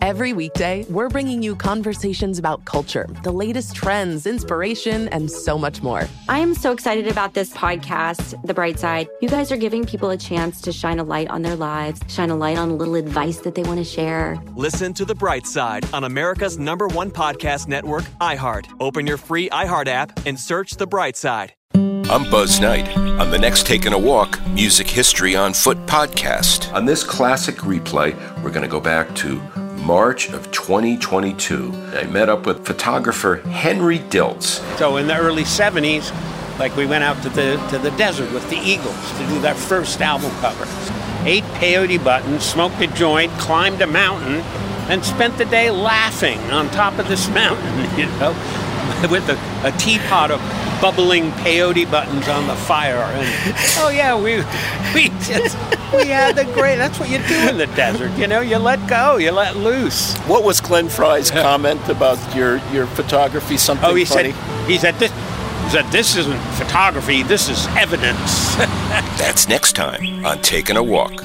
Every weekday, we're bringing you conversations about culture, the latest trends, inspiration, and so much more. I am so excited about this podcast, The Bright Side. You guys are giving people a chance to shine a light on their lives, shine a light on a little advice that they want to share. Listen to The Bright Side on America's number one podcast network, iHeart. Open your free iHeart app and search The Bright Side. I'm Buzz Knight. On the next Taking a Walk Music History on Foot podcast. On this classic replay, we're going to go back to March of 2022. I met up with photographer Henry Diltz. So in the early 70s, like we went out to the to the desert with the Eagles to do that first album cover. Ate peyote buttons, smoked a joint, climbed a mountain, and spent the day laughing on top of this mountain, you know, with a, a teapot of bubbling peyote buttons on the fire. And oh yeah, we we just we had the great. That's what you do in the desert. You know, you let go, you let loose. What was Glenn Frey's comment about your your photography? Something Oh, he funny? said he said this. He said, "This isn't photography. This is evidence." That's next time on Taking a Walk.